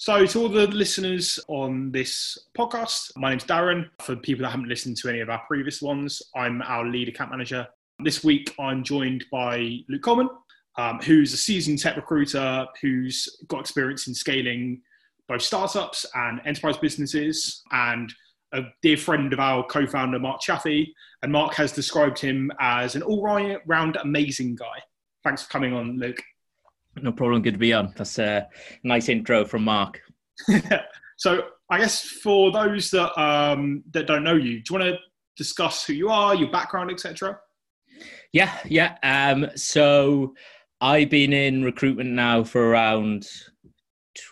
So, to all the listeners on this podcast, my name's Darren. For people that haven't listened to any of our previous ones, I'm our lead account manager. This week, I'm joined by Luke Coleman, um, who's a seasoned tech recruiter who's got experience in scaling both startups and enterprise businesses, and a dear friend of our co founder, Mark Chaffee. And Mark has described him as an all round amazing guy. Thanks for coming on, Luke. No problem. Good to be on. That's a nice intro from Mark. so, I guess for those that um, that don't know you, do you want to discuss who you are, your background, etc.? Yeah, yeah. Um, so I've been in recruitment now for around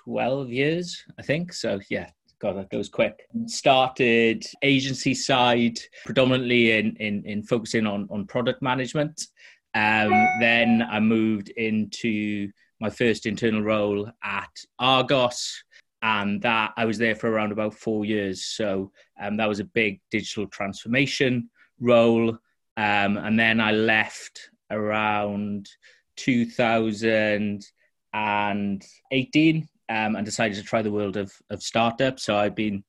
twelve years, I think. So yeah, God, that goes quick. Started agency side predominantly in in, in focusing on on product management. Um, then I moved into my first internal role at Argos, and that I was there for around about four years. So um, that was a big digital transformation role, um, and then I left around 2018 um, and decided to try the world of of startups. So I've been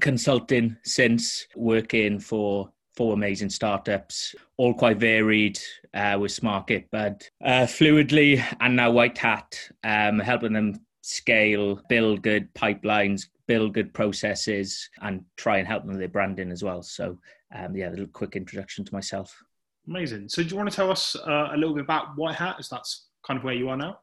consulting since, working for four amazing startups, all quite varied uh, with SmartGitBud, uh, Fluidly, and now White Hat, um, helping them scale, build good pipelines, build good processes, and try and help them with their branding as well. So, um, yeah, a little quick introduction to myself. Amazing. So, do you want to tell us uh, a little bit about White Hat, as that's kind of where you are now?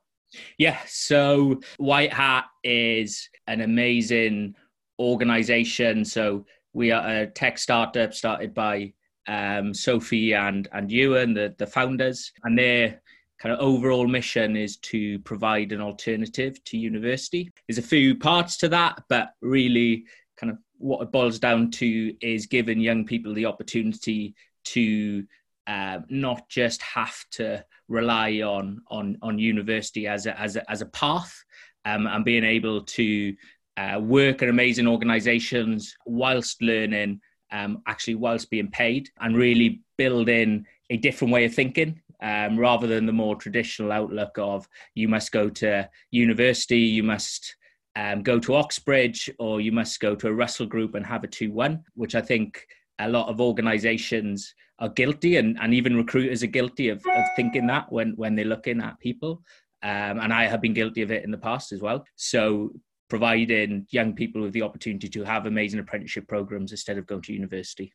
Yeah. So, White Hat is an amazing organization. So, we are a tech startup started by um, Sophie and and Euan, the the founders, and their kind of overall mission is to provide an alternative to university. There's a few parts to that, but really, kind of what it boils down to is giving young people the opportunity to uh, not just have to rely on on on university as a as a, as a path, um, and being able to uh, work at amazing organizations whilst learning, um, actually whilst being paid, and really building a different way of thinking um, rather than the more traditional outlook of you must go to university, you must um, go to Oxbridge, or you must go to a Russell Group and have a 2 1, which I think a lot of organizations are guilty, and, and even recruiters are guilty of, of thinking that when, when they're looking at people. Um, and I have been guilty of it in the past as well. So providing young people with the opportunity to have amazing apprenticeship programs instead of going to university.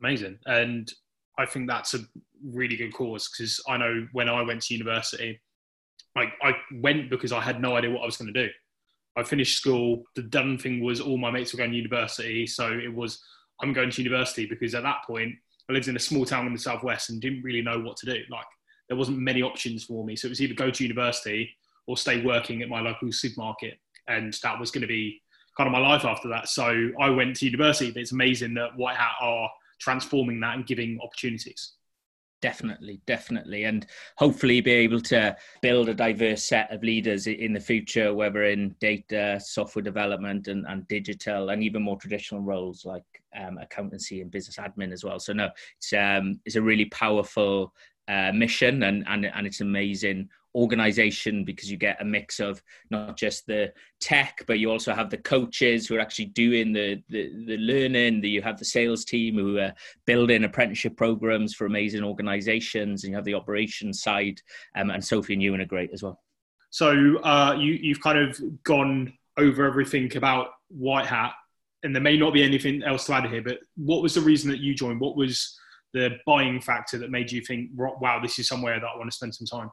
Amazing. And I think that's a really good cause because I know when I went to university, I, I went because I had no idea what I was going to do. I finished school. The done thing was all my mates were going to university. So it was, I'm going to university because at that point, I lived in a small town in the southwest and didn't really know what to do. Like there wasn't many options for me. So it was either go to university or stay working at my local supermarket and that was going to be kind of my life after that. So I went to university. But it's amazing that White Hat are transforming that and giving opportunities. Definitely, definitely, and hopefully be able to build a diverse set of leaders in the future, whether in data, software development, and, and digital, and even more traditional roles like um, accountancy and business admin as well. So no, it's um, it's a really powerful uh, mission, and and and it's amazing organization because you get a mix of not just the tech but you also have the coaches who are actually doing the the, the learning the, you have the sales team who are building apprenticeship programs for amazing organizations and Euan have the operations side um, and sophie and you are great as well. So uh, you, you've kind of gone over everything about white hat and there may not be anything else to add here but what was the reason that you joined? What was the buying factor that made you think wow this is somewhere that i want to spend some time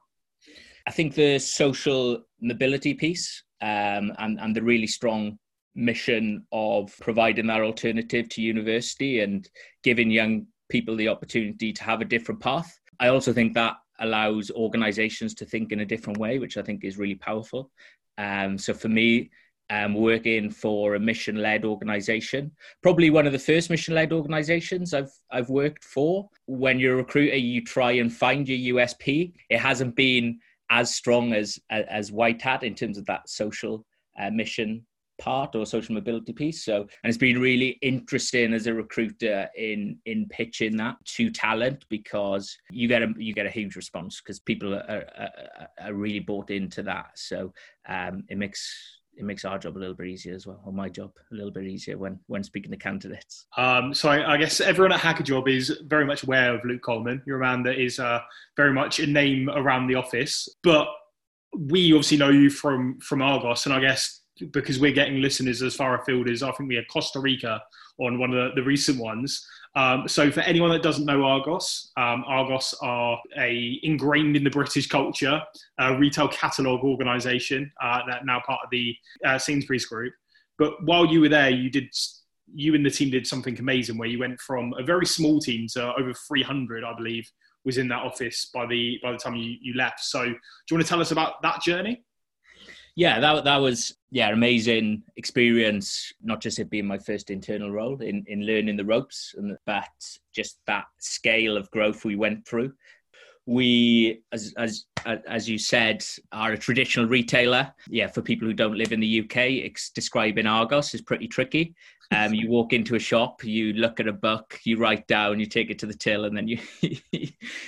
I think the social mobility piece um, and, and the really strong mission of providing that alternative to university and giving young people the opportunity to have a different path. I also think that allows organizations to think in a different way, which I think is really powerful. Um, so for me, um, working for a mission-led organization, probably one of the first mission-led organizations I've I've worked for. When you're a recruiter, you try and find your USP. It hasn't been as strong as as White Hat in terms of that social uh, mission part or social mobility piece. So, and it's been really interesting as a recruiter in in pitching that to talent because you get a you get a huge response because people are, are, are, really bought into that. So, um, it makes it makes our job a little bit easier as well, or my job a little bit easier when when speaking to candidates. Um, so I, I, guess everyone at Hackajob is very much aware of Luke Coleman. You're a man that is uh, very much a name around the office, but we obviously know you from from Argos, and I guess because we're getting listeners as far afield as I think we had Costa Rica on one of the, the recent ones. Um, so for anyone that doesn't know Argos, um, Argos are a ingrained in the British culture uh, retail catalogue organisation uh, that now part of the uh, Sainsbury's Group. But while you were there, you did you and the team did something amazing where you went from a very small team to over 300, I believe, was in that office by the by the time you, you left. So do you want to tell us about that journey? yeah, that that was yeah amazing experience. Not just it being my first internal role in in learning the ropes, and but just that scale of growth we went through. We, as as as you said, are a traditional retailer. Yeah, for people who don't live in the UK, describing Argos is pretty tricky. Um, you walk into a shop, you look at a book, you write down, you take it to the till, and then you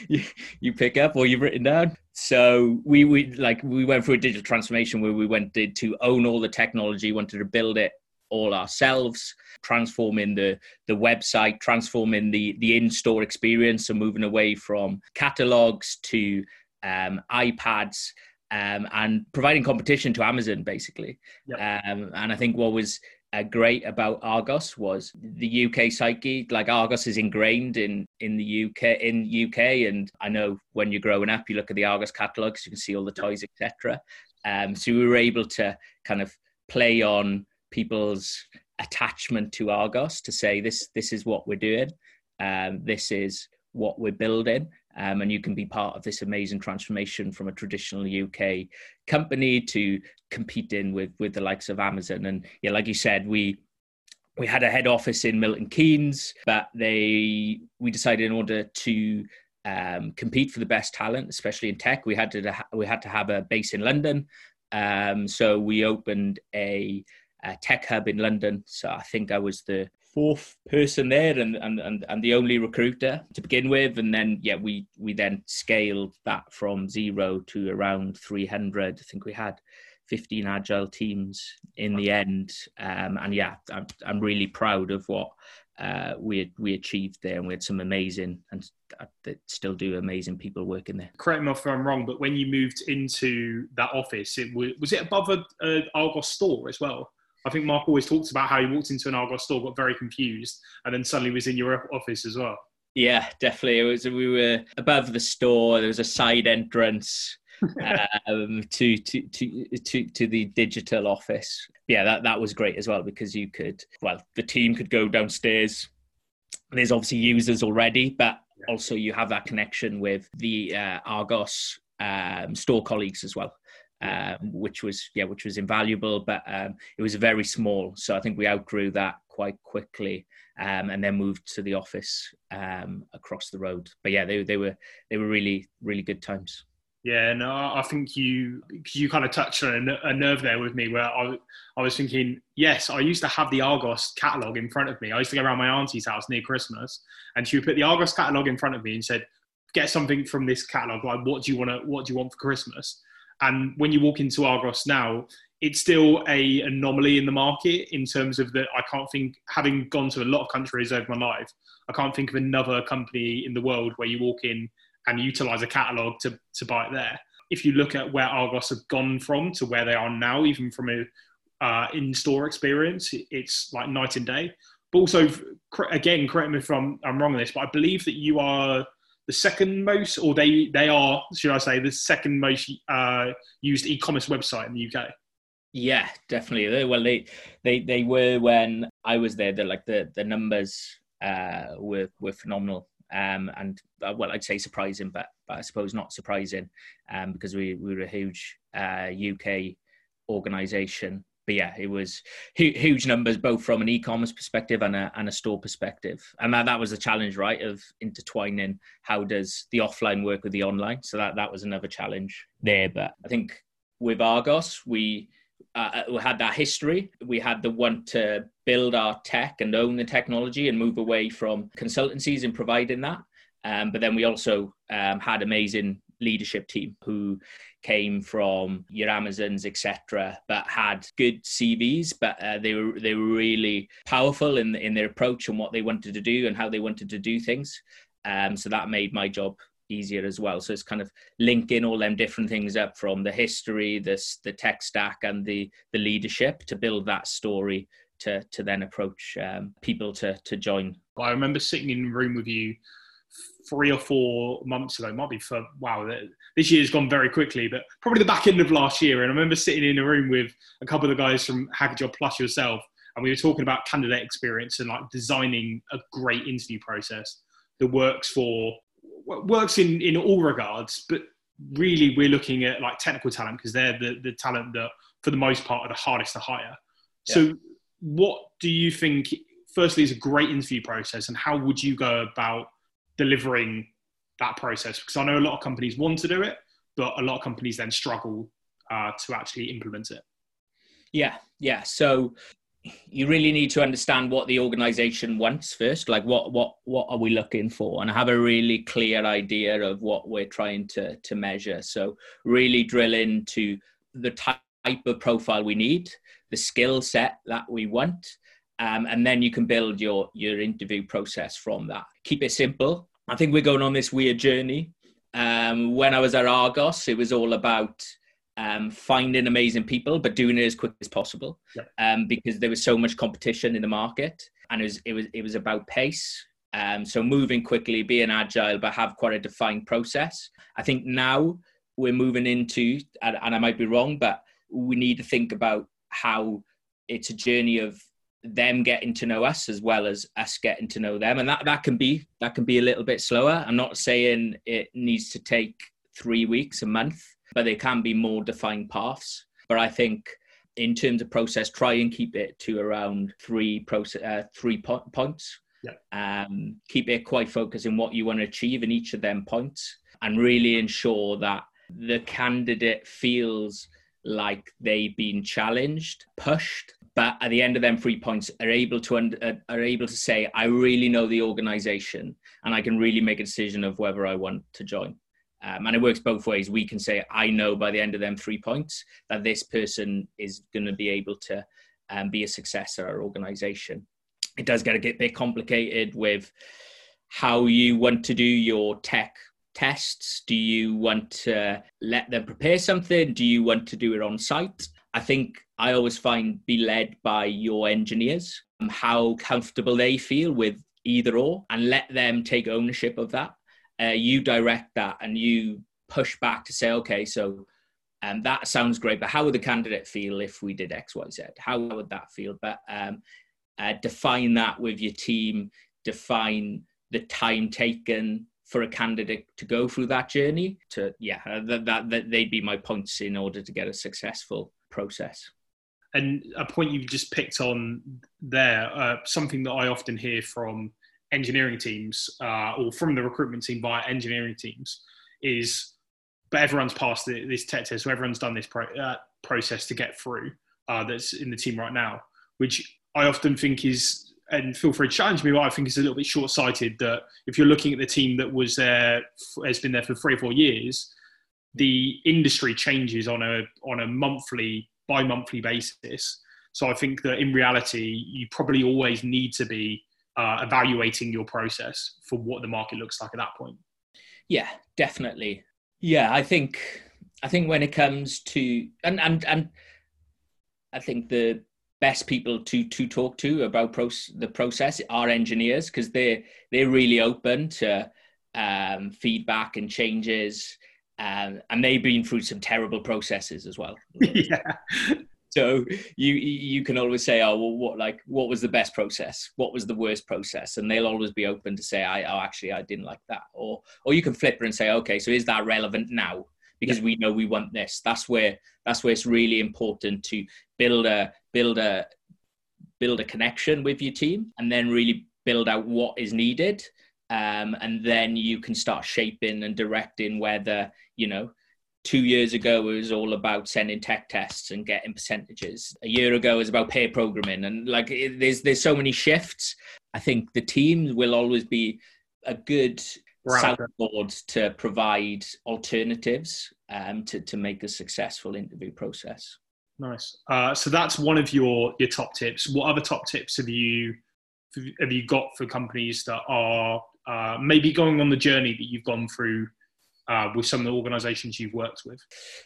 you, you pick up what you've written down. So we we like we went through a digital transformation where we went to own all the technology, wanted to build it all ourselves, transforming the the website, transforming the the in store experience, so moving away from catalogs to um, iPads. Um, and providing competition to Amazon, basically. Yep. Um, and I think what was uh, great about Argos was the UK psyche. Like Argos is ingrained in in the UK in UK, and I know when you're growing up, you look at the Argos catalogs, you can see all the toys, etc. Um, so we were able to kind of play on people's attachment to Argos to say this this is what we're doing, um, this is what we're building, um, and you can be part of this amazing transformation from a traditional UK company to competing with with the likes of Amazon. And yeah, like you said, we we had a head office in Milton Keynes, but they we decided in order to um, compete for the best talent, especially in tech, we had to we had to have a base in London. Um, so we opened a, a tech hub in London. So I think I was the fourth person there and, and, and, and the only recruiter to begin with. And then, yeah, we, we then scaled that from zero to around 300. I think we had 15 agile teams in the end. Um, and yeah, I'm, I'm really proud of what uh, we we achieved there, and we had some amazing and that still do amazing people working there. Correct me if I'm wrong, but when you moved into that office, it was, was it above a, a Argos store as well? I think Mark always talks about how he walked into an Argos store, got very confused, and then suddenly was in your office as well. Yeah, definitely. It was. We were above the store. There was a side entrance um, to, to to to to the digital office. Yeah, that that was great as well because you could. Well, the team could go downstairs. There's obviously users already, but also you have that connection with the uh, Argos um, store colleagues as well um, which was yeah, which was invaluable. But um, it was very small, so I think we outgrew that quite quickly, um, and then moved to the office um, across the road. But yeah, they they were they were really really good times. Yeah, no, I think you you kind of touched on a nerve there with me where I, I was thinking, yes, I used to have the Argos catalogue in front of me. I used to go around my auntie's house near Christmas, and she would put the Argos catalogue in front of me and said, "Get something from this catalogue. Like, what do you want to what do you want for Christmas?" And when you walk into Argos now, it's still a anomaly in the market in terms of that. I can't think, having gone to a lot of countries over my life, I can't think of another company in the world where you walk in and utilize a catalog to, to buy it there. If you look at where Argos have gone from to where they are now, even from a uh, in-store experience, it's like night and day. But also, again, correct me if I'm, I'm wrong on this, but I believe that you are the second most, or they they are, should I say, the second most uh, used e-commerce website in the UK. Yeah, definitely. Well, they they they were when I was there. The like the the numbers uh, were were phenomenal. Um, and uh, well, I'd say surprising, but but I suppose not surprising, um, because we we were a huge uh, UK organisation but yeah, it was huge numbers both from an e-commerce perspective and a, and a store perspective. And that, that was the challenge, right, of intertwining how does the offline work with the online. So that, that was another challenge there. But I think with Argos, we, uh, we had that history. We had the want to build our tech and own the technology and move away from consultancies in providing that. Um, but then we also um, had amazing leadership team who came from your Amazons, etc., but had good CVs, but uh, they were they were really powerful in in their approach and what they wanted to do and how they wanted to do things. Um, so that made my job easier as well. So it's kind of linking all them different things up from the history, this the tech stack, and the the leadership to build that story to to then approach um, people to to join. I remember sitting in a room with you three or four months ago. Might be for wow, this year's gone very quickly, but probably the back end of last year. And I remember sitting in a room with a couple of the guys from Hackajob Plus yourself, and we were talking about candidate experience and like designing a great interview process that works for works in in all regards, but really we're looking at like technical talent because they're the, the talent that for the most part are the hardest to hire. Yeah. So what do you think firstly is a great interview process and how would you go about delivering that process? Because I know a lot of companies want to do it, but a lot of companies then struggle uh, to actually implement it. Yeah, yeah. So you really need to understand what the organization wants first like what what what are we looking for and have a really clear idea of what we're trying to to measure so really drill into the type of profile we need the skill set that we want um, and then you can build your your interview process from that keep it simple i think we're going on this weird journey um, when i was at argos it was all about um, finding amazing people, but doing it as quick as possible yep. um, because there was so much competition in the market, and it was it was it was about pace. Um, so moving quickly, being agile, but have quite a defined process. I think now we're moving into, and, and I might be wrong, but we need to think about how it's a journey of them getting to know us as well as us getting to know them and that that can be that can be a little bit slower i'm not saying it needs to take 3 weeks a month but there can be more defined paths. But I think in terms of process, try and keep it to around three process, uh, three po- points. Yeah. Um, keep it quite focused in what you want to achieve in each of them points, and really ensure that the candidate feels like they've been challenged, pushed, but at the end of them three points are able to uh, are able to say, I really know the organization, and I can really make a decision of whether I want to join. Um, and it works both ways. We can say, I know by the end of them three points that this person is going to be able to um, be a success at our organization. It does get a bit complicated with how you want to do your tech tests. Do you want to let them prepare something? Do you want to do it on site? I think I always find be led by your engineers, um, how comfortable they feel with either or, and let them take ownership of that uh, you direct that and you push back to say, okay, so um, that sounds great, but how would the candidate feel if we did X, Y, Z? How would that feel? But um, uh, define that with your team, define the time taken for a candidate to go through that journey. To yeah, uh, that, that, that they'd be my points in order to get a successful process. And a point you've just picked on there, uh, something that I often hear from engineering teams uh, or from the recruitment team via engineering teams is but everyone's passed the, this tech test so everyone's done this pro, uh, process to get through uh, that's in the team right now which i often think is and feel free to challenge me but i think is a little bit short-sighted that if you're looking at the team that was there has been there for three or four years the industry changes on a on a monthly bi-monthly basis so i think that in reality you probably always need to be uh, evaluating your process for what the market looks like at that point. Yeah, definitely. Yeah, I think I think when it comes to and and and I think the best people to to talk to about the process are engineers because they're they're really open to um, feedback and changes. Um, and they've been through some terrible processes as well. yeah, so you you can always say oh well what like what was the best process what was the worst process and they'll always be open to say i oh actually i didn't like that or or you can flip it and say okay so is that relevant now because yeah. we know we want this that's where that's where it's really important to build a build a build a connection with your team and then really build out what is needed um, and then you can start shaping and directing whether you know two years ago it was all about sending tech tests and getting percentages. A year ago it was about pair programming and like it, there's there's so many shifts. I think the teams will always be a good soundboard to provide alternatives um, to, to make a successful interview process. Nice. Uh, so that's one of your your top tips. What other top tips have you have you got for companies that are uh, maybe going on the journey that you've gone through uh, with some of the organisations you've worked with?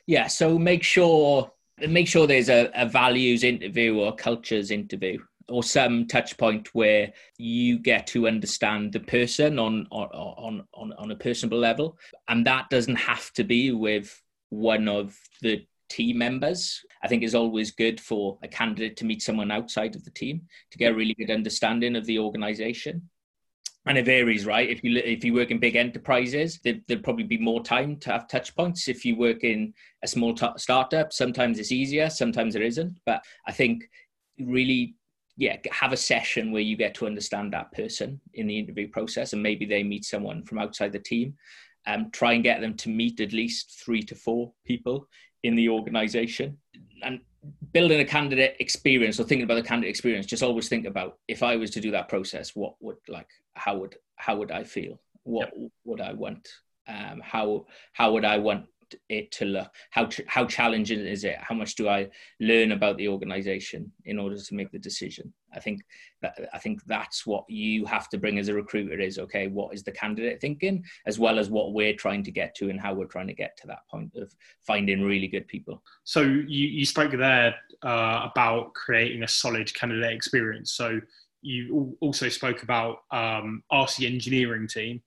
Yeah. So make sure make sure there's a, a values interview or cultures interview or some touch point where you get to understand the person on on on on a personal level and that doesn't have to be with one of the team members. I think is always good for a candidate to meet someone outside of the team to get a really good understanding of the organization. And it varies, right? If you if you work in big enterprises, there, would probably be more time to have touch points. If you work in a small t- startup, sometimes it's easier, sometimes it isn't. But I think really yeah, have a session where you get to understand that person in the interview process, and maybe they meet someone from outside the team. Um, try and get them to meet at least three to four people in the organization. And building a candidate experience or thinking about the candidate experience just always think about if i was to do that process what would like how would how would i feel? What yep. would i want? Um, how how would i want it to look? How how challenging is it? How much do i learn about the organization in order to make the decision? I think that i think that's what you have to bring as a recruiter is okay what is the candidate thinking as well as what we're trying to get to and how we're trying to get to that point of finding really good people. So you, you spoke there uh, about creating a solid candidate experience. So you also spoke about um, rc engineering team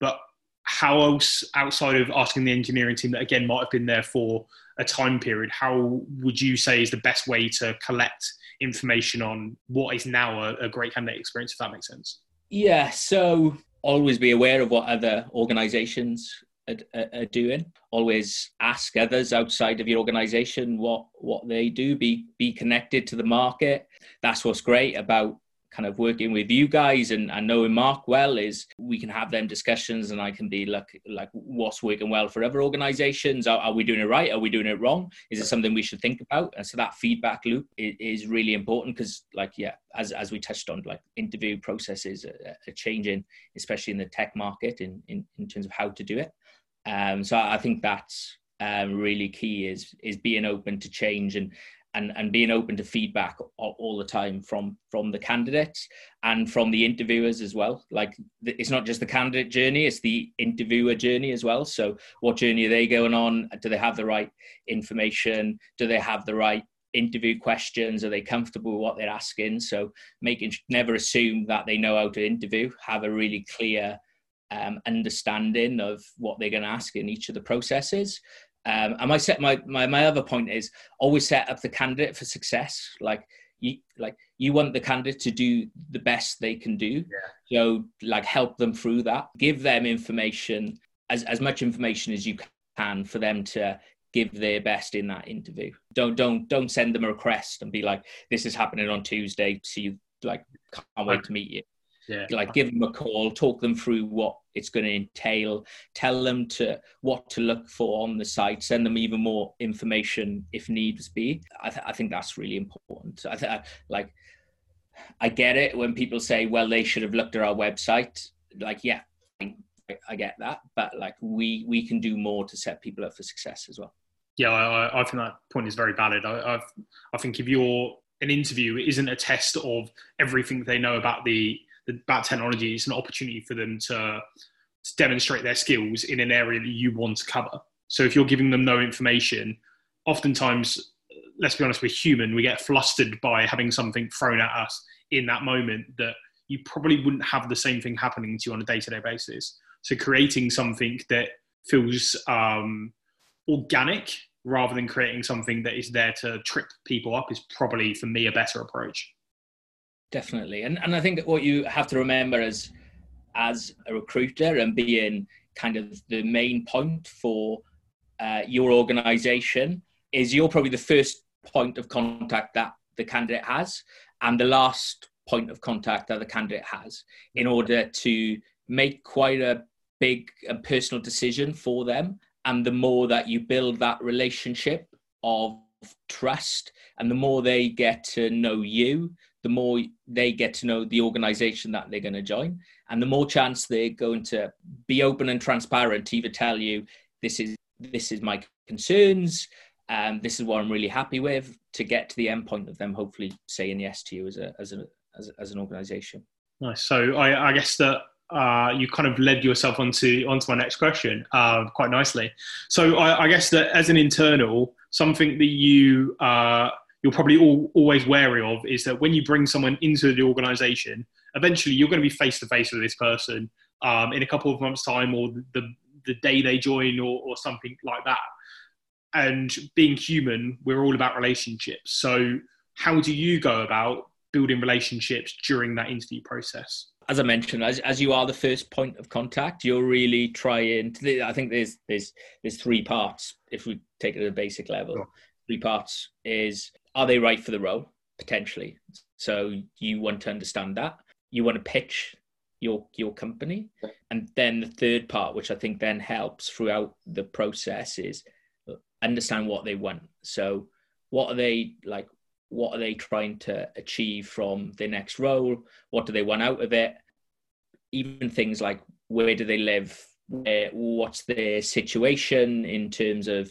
but how else outside of asking the engineering team that again might have been there for a time period how would you say is the best way to collect information on what is now a, a great candidate experience if that makes sense? Yeah so always be aware of what other organizations are, are, doing. Always ask others outside of your organization what what they do. Be be connected to the market. That's what's great about kind of working with you guys and, and knowing Mark well is we can have them discussions and I can be like like what's working well for other organizations. Are, are we doing it right? Are we doing it wrong? Is it something we should think about? And so that feedback loop is, is really important because like yeah, as as we touched on, like interview processes are, are changing, especially in the tech market in, in, in terms of how to do it. Um, so I think that's um, really key is is being open to change and and, and being open to feedback all, all, the time from from the candidates and from the interviewers as well. Like it's not just the candidate journey it's the interviewer journey as well. So what journey are they going on? Do they have the right information? Do they have the right interview questions? Are they comfortable with what they're asking? So making never assume that they know how to interview. Have a really clear um, understanding of what they're going to ask in each of the processes um, and my set my, my my other point is always set up the candidate for success. Like you like you want the candidate to do the best they can do. Yeah. So like help them through that. Give them information as as much information as you can for them to give their best in that interview. Don't don't don't send them a request and be like, this is happening on Tuesday. So you like can't wait to meet you. Yeah. Like give them a call, talk them through what it's going to entail, tell them to what to look for on the site, send them even more information if needs be. I, th- I think that's really important. I th- like I get it when people say, "Well, they should have looked at our website." Like, yeah, I, I get that, but like we we can do more to set people up for success as well. Yeah, I, I think that point is very valid. I, I've, I think if you're an interview, it isn't a test of everything they know about the about technology. It's an opportunity for them to, to demonstrate their skills in an area that you want to cover. So if you're giving them no information, oftentimes, let's be honest, we're human. We get flustered by having something thrown at us in that moment that you probably wouldn't have the same thing happening to you on a day-to-day basis. So creating something that feels um, organic rather than creating something that is there to trip people up is probably for me a better approach definitely. And and I think what you have to remember as as a recruiter and being kind of the main point for uh, your organization is you're probably the first point of contact that the candidate has and the last point of contact that the candidate has in order to make quite a big and personal decision for them and the more that you build that relationship of trust. And the more they get to know you, the more they get to know the organization that they're going to join. And the more chance they're going to be open and transparent to either tell you, this is this is my concerns, um, this is what I'm really happy with, to get to the end point of them hopefully saying yes to you as a as a as, as an organization. Nice. So I, I guess that uh, you kind of led yourself onto onto my next question uh, quite nicely. So I, I, guess that as an internal, something that you uh, you're probably all, always wary of is that when you bring someone into the organisation, eventually you're going to be face to face with this person um, in a couple of months' time, or the the day they join, or, or something like that. And being human, we're all about relationships. So how do you go about building relationships during that interview process? As I mentioned, as, as you are the first point of contact, you're really trying. To, I think there's there's there's three parts. If we take it at a basic level, sure. Three parts is are they right for the role potentially? So you want to understand that. You want to pitch your your company, and then the third part, which I think then helps throughout the process, is understand what they want. So what are they like? what are they trying to achieve from their next role what do they want out of it even things like where do they live where, what's their situation in terms of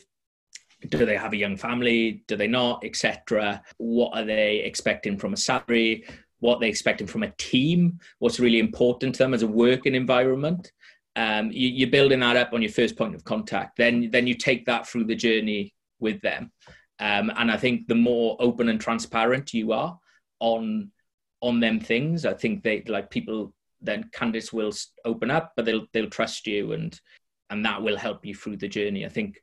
do they have a young family? Do they not? Etc what are they expecting from a salary? What they expecting from a team? What's really important to them as a working environment? Um, you, are building that up on your first point of contact. Then then you take that through the journey with them. Um, and I think the more open and transparent you are on on them things, I think they like people then candidates will open up, but they'll they'll trust you and and that will help you through the journey. I think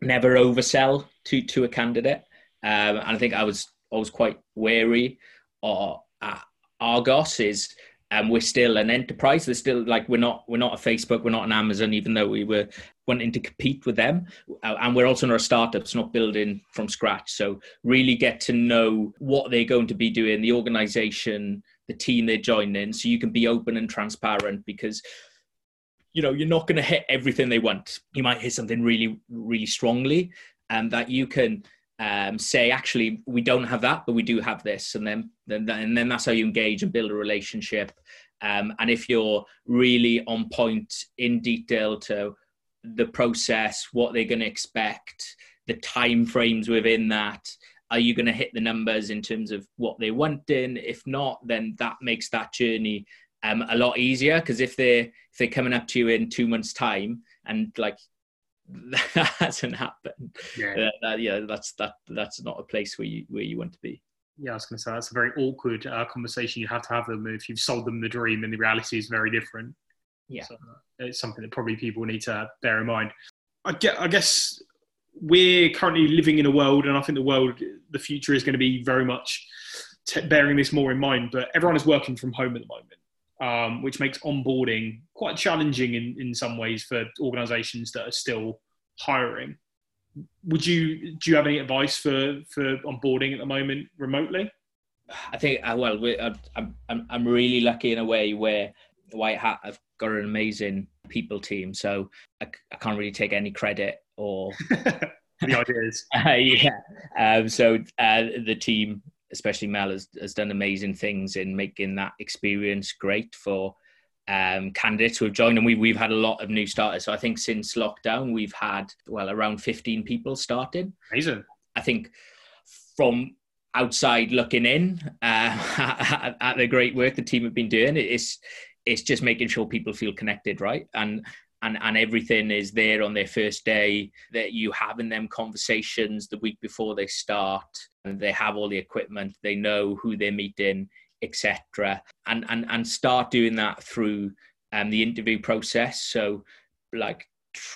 never oversell to to a candidate. Um, and I think I was I was quite wary or uh, Argos is um, we're still an enterprise. We're still like we're not we're not a Facebook, we're not an Amazon, even though we were wanting to compete with them. Uh, and we're also not a startup, it's not building from scratch. So really get to know what they're going to be doing, the organization, the team they're joining, so you can be open and transparent because you know you're not going to hit everything they want. You might hit something really really strongly, and that you can um, say actually we don't have that but we do have this. And then, then and then that's how you engage and build a relationship. Um, and if you're really on point in detail to the process what they're going to expect the time frames within that are you going to hit the numbers in terms of what they want in if not then that makes that journey um, a lot easier because if they're if they're coming up to you in two months time and like that hasn't happened. Yeah, uh, that, yeah, that's that. That's not a place where you where you want to be. Yeah, I was going to say that's a very awkward uh, conversation you have to have them if you've sold them the dream and the reality is very different. Yeah, so, uh, it's something that probably people need to bear in mind. I get, I guess we're currently living in a world, and I think the world, the future is going to be very much t- bearing this more in mind. But everyone is working from home at the moment um, which makes onboarding quite challenging in, in some ways for organisations that are still hiring. Would you do you have any advice for for onboarding at the moment remotely? I think uh, well, I'm I'm I'm really lucky in a way where White Hat have got an amazing people team, so I, I can't really take any credit or the ideas. uh, yeah, um, so uh, the team especially Mel has, has done amazing things in making that experience great for um, candidates who have joined, and we, we've had a lot of new starters. So I think since lockdown, we've had well around 15 people started. Amazing. I think from outside looking in uh, at, at, the great work the team have been doing, it's it's just making sure people feel connected, right? And and and everything is there on their first day that you having them conversations the week before they start and they have all the equipment they know who they're meeting etc and and and start doing that through um, the interview process. So like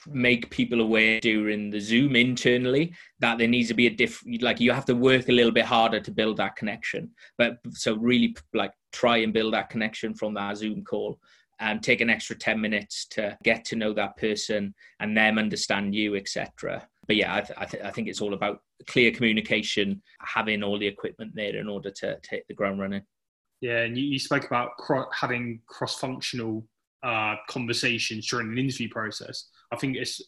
make people aware during the zoom internally that there needs to be a different like you have to work a little bit harder to build that connection. But so really like try and build that connection from that zoom call um, take an extra 10 minutes to get to know that person and them understand you, etc. But yeah, I, th- I, th- I, think it's all about clear communication, having all the equipment there in order to take the ground running. Yeah, and you, you spoke about cro- having cross functional uh, conversations during an interview process. I think it's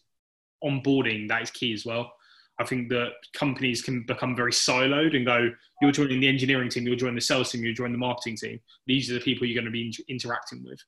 onboarding that is key as well. I think that companies can become very siloed and go, you're joining the engineering team, you're joining the sales team, you're joining the marketing team. These are the people you're going to be inter- interacting with.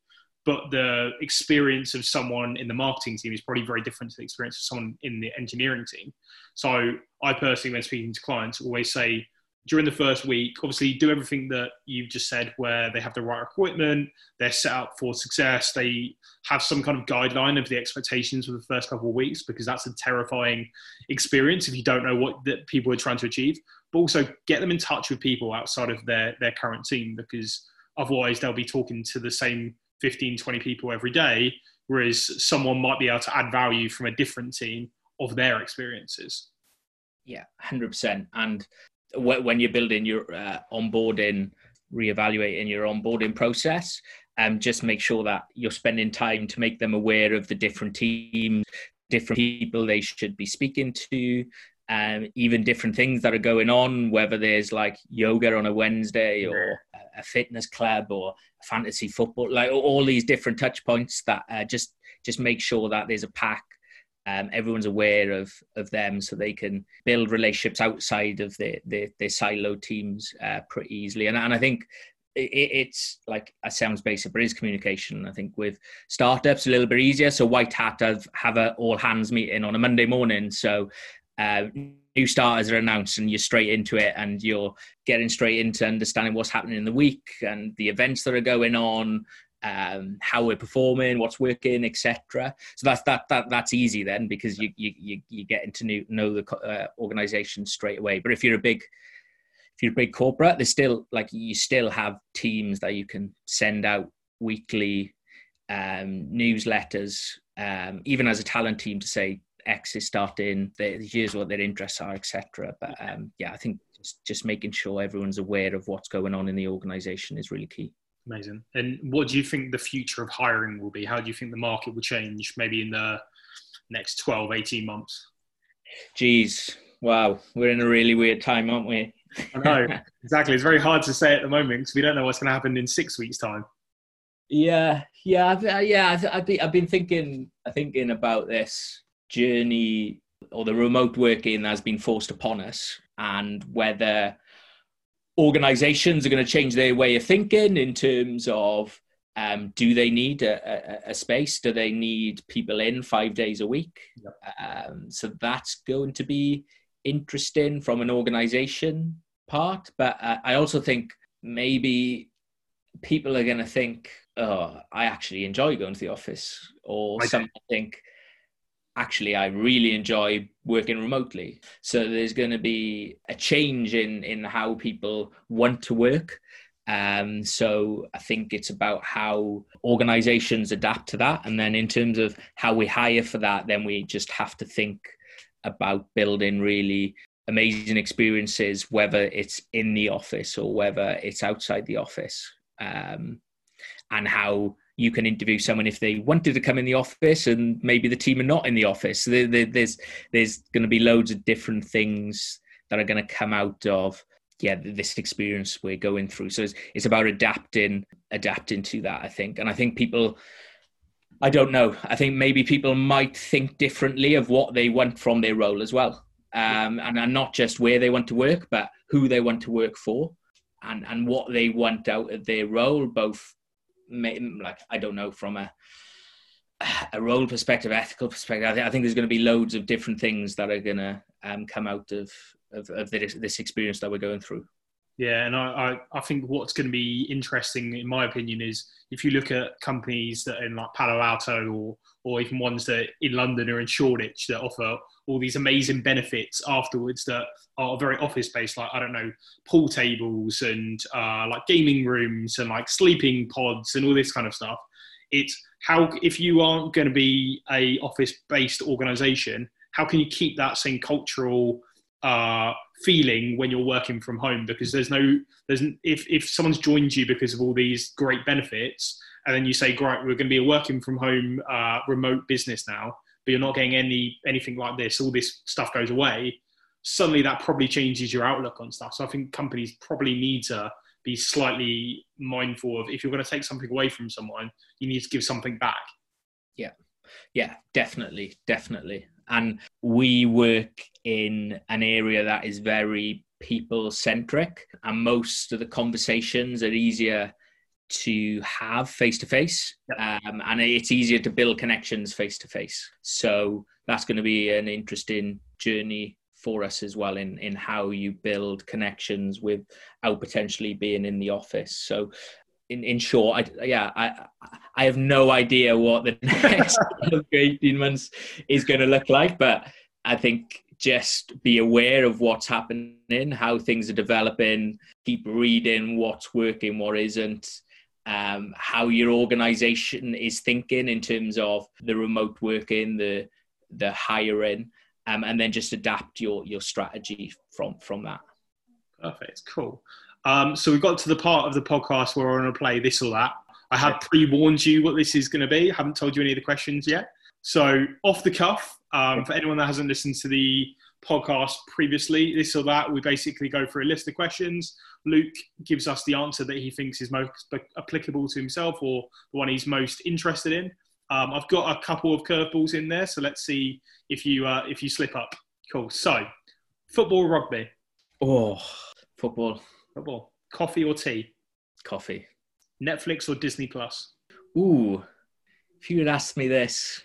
But the experience of someone in the marketing team is probably very different to the experience of someone in the engineering team. So I personally, when speaking to clients, always say, during the first week, obviously do everything that you've just said, where they have the right equipment, they're set up for success, they have some kind of guideline of the expectations for the first couple of weeks, because that's a terrifying experience if you don't know what that people are trying to achieve. But also get them in touch with people outside of their their current team, because otherwise they'll be talking to the same 15, 20 people every day, whereas someone might be able to add value from a different team of their experiences. Yeah, hundred percent. And when you're building your uh, onboarding, reevaluating your onboarding process, um, just make sure that you're spending time to make them aware of the different teams, different people they should be speaking to, um, even different things that are going on, whether there's like yoga on a Wednesday or a fitness club or fantasy football, like all these different touch points that uh, just just make sure that there's a pack um, everyone's aware of of them, so they can build relationships outside of their their, their silo teams uh, pretty easily. And and I think it, it's like it sounds basic, but it is communication. I think with startups a little bit easier. So White Hat have have a all hands meeting on a Monday morning. So uh, new starters are announced and you're straight into it and you're getting straight into understanding what's happening in the week and the events that are going on um, how we're performing, what's working, etc. So that's that that that's easy then because you you you get into know, know the uh, organization straight away. But if you're a big if you're a big corporate, there's still like you still have teams that you can send out weekly um, newsletters, um, even as a talent team to say X is starting, the, here's what their interests are, etc. But um, yeah, I think just, just making sure everyone's aware of what's going on in the organization is really key. Amazing. And what do you think the future of hiring will be? How do you think the market will change maybe in the next 12, 18 months? Geez, wow. We're in a really weird time, aren't we? I know, exactly. It's very hard to say at the moment because we don't know what's going to happen in six weeks' time. Yeah, yeah, I've, uh, yeah. I've, I've, been, I've been thinking, thinking about this journey or the remote working that's been forced upon us, and whether organizations are going to change their way of thinking in terms of um, do they need a, a, a, space? Do they need people in five days a week? Yep. Um, so that's going to be interesting from an organization part. But uh, I also think maybe people are going to think, oh, I actually enjoy going to the office, or some think actually I really enjoy working remotely. So there's going to be a change in in how people want to work. Um, so I think it's about how organizations adapt to that. And then in terms of how we hire for that, then we just have to think about building really amazing experiences, whether it's in the office or whether it's outside the office. Um, and how you can interview someone if they wanted to come in the office and maybe the team are not in the office. So there, there, there's there's going to be loads of different things that are going to come out of yeah this experience we're going through. So it's, it's about adapting adapting to that. I think, and I think people. I don't know. I think maybe people might think differently of what they want from their role as well, um, and, and not just where they want to work, but who they want to work for, and and what they want out of their role, both like I don't know from a a role perspective, ethical perspective. I, th- I think there's going to be loads of different things that are going to um, come out of of, of this, this experience that we're going through. Yeah, and I, I, I, think what's going to be interesting, in my opinion, is if you look at companies that are in like Palo Alto or or even ones that in London or in Shoreditch that offer all these amazing benefits afterwards that are very office based, like I don't know, pool tables and uh, like gaming rooms and like sleeping pods and all this kind of stuff. It's how if you aren't going to be a office based organization, how can you keep that same cultural uh, feeling when you're working from home? Because there's no there's if if someone's joined you because of all these great benefits and then you say, great, we're going to be a working from home uh, remote business now, but you're not getting any anything like this. All this stuff goes away. Suddenly, that probably changes your outlook on stuff. So I think companies probably need to be slightly mindful of if you're going to take something away from someone, you need to give something back. Yeah, yeah, definitely, definitely. And we work in an area that is very people centric, and most of the conversations are easier to have face to face, and it's easier to build connections face to face. So that's going to be an interesting journey for us as well in in how you build connections without potentially being in the office. So in, in short, I, yeah, I I have no idea what the next 18 months is going to look like, but I think just be aware of what's happening, how things are developing, keep reading what's working, what isn't, um, how your organization is thinking in terms of the remote working, the the hiring, um, and then just adapt your your strategy from from that. Perfect, cool. Um, so we got to the part of the podcast where we're going to play this or that. I have pre-warned you what this is going to be. I haven't told you any of the questions yet. So off the cuff, um, for anyone that hasn't listened to the podcast previously, this or that, we basically go through a list of questions. Luke gives us the answer that he thinks is most applicable to himself or the one he's most interested in. Um, I've got a couple of curveballs in there, so let's see if you uh, if you slip up. Cool. So, football, rugby. Oh, football. Football. Coffee or tea? Coffee. Netflix or Disney Plus? Ooh, if you had asked me this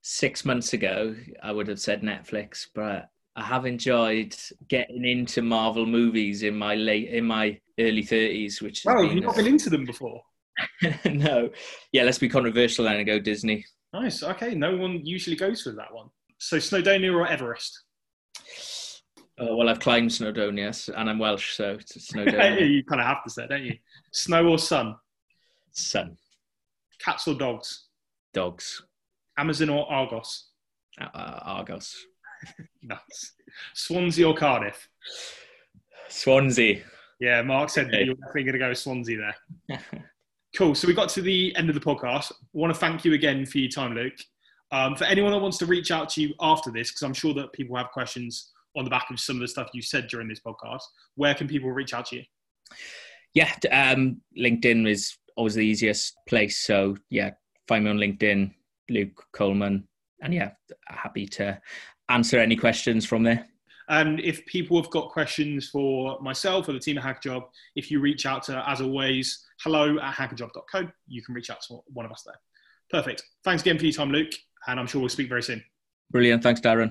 six months ago, I would have said Netflix, but I have enjoyed getting into Marvel movies in my late in my early thirties, which oh, you've not been into them before. no, yeah, let's be controversial then and go Disney. Nice. Okay, no one usually goes for that one. So Snowdonia or Everest? Uh, well, I've climbed Snowdonia, and I'm Welsh, so it's Snowdonia. you kind of have to say, don't you? Snow or sun? Sun. Cats or dogs? Dogs. Amazon or Argos? Uh, uh Argos. Nuts. Swansea or Cardiff? Swansea. Yeah, Mark said okay. that you're definitely going to go Swansea there. cool. So we got to the end of the podcast. I want to thank you again for your time, Luke. Um, for anyone that wants to reach out to you after this, because I'm sure that people have questions on the back of some of the stuff you said during this podcast, where can people reach out to you? Yeah, um, LinkedIn is always the easiest place. So yeah, find me on LinkedIn, Luke Coleman, and yeah, happy to answer any questions from there. And if people have got questions for myself or the team at Hackajob, if you reach out to, as always, hello at hackajob.co, you can reach out to one of us there. Perfect. Thanks again for your time, Luke, and I'm sure we'll speak very soon. Brilliant. Thanks, Darren.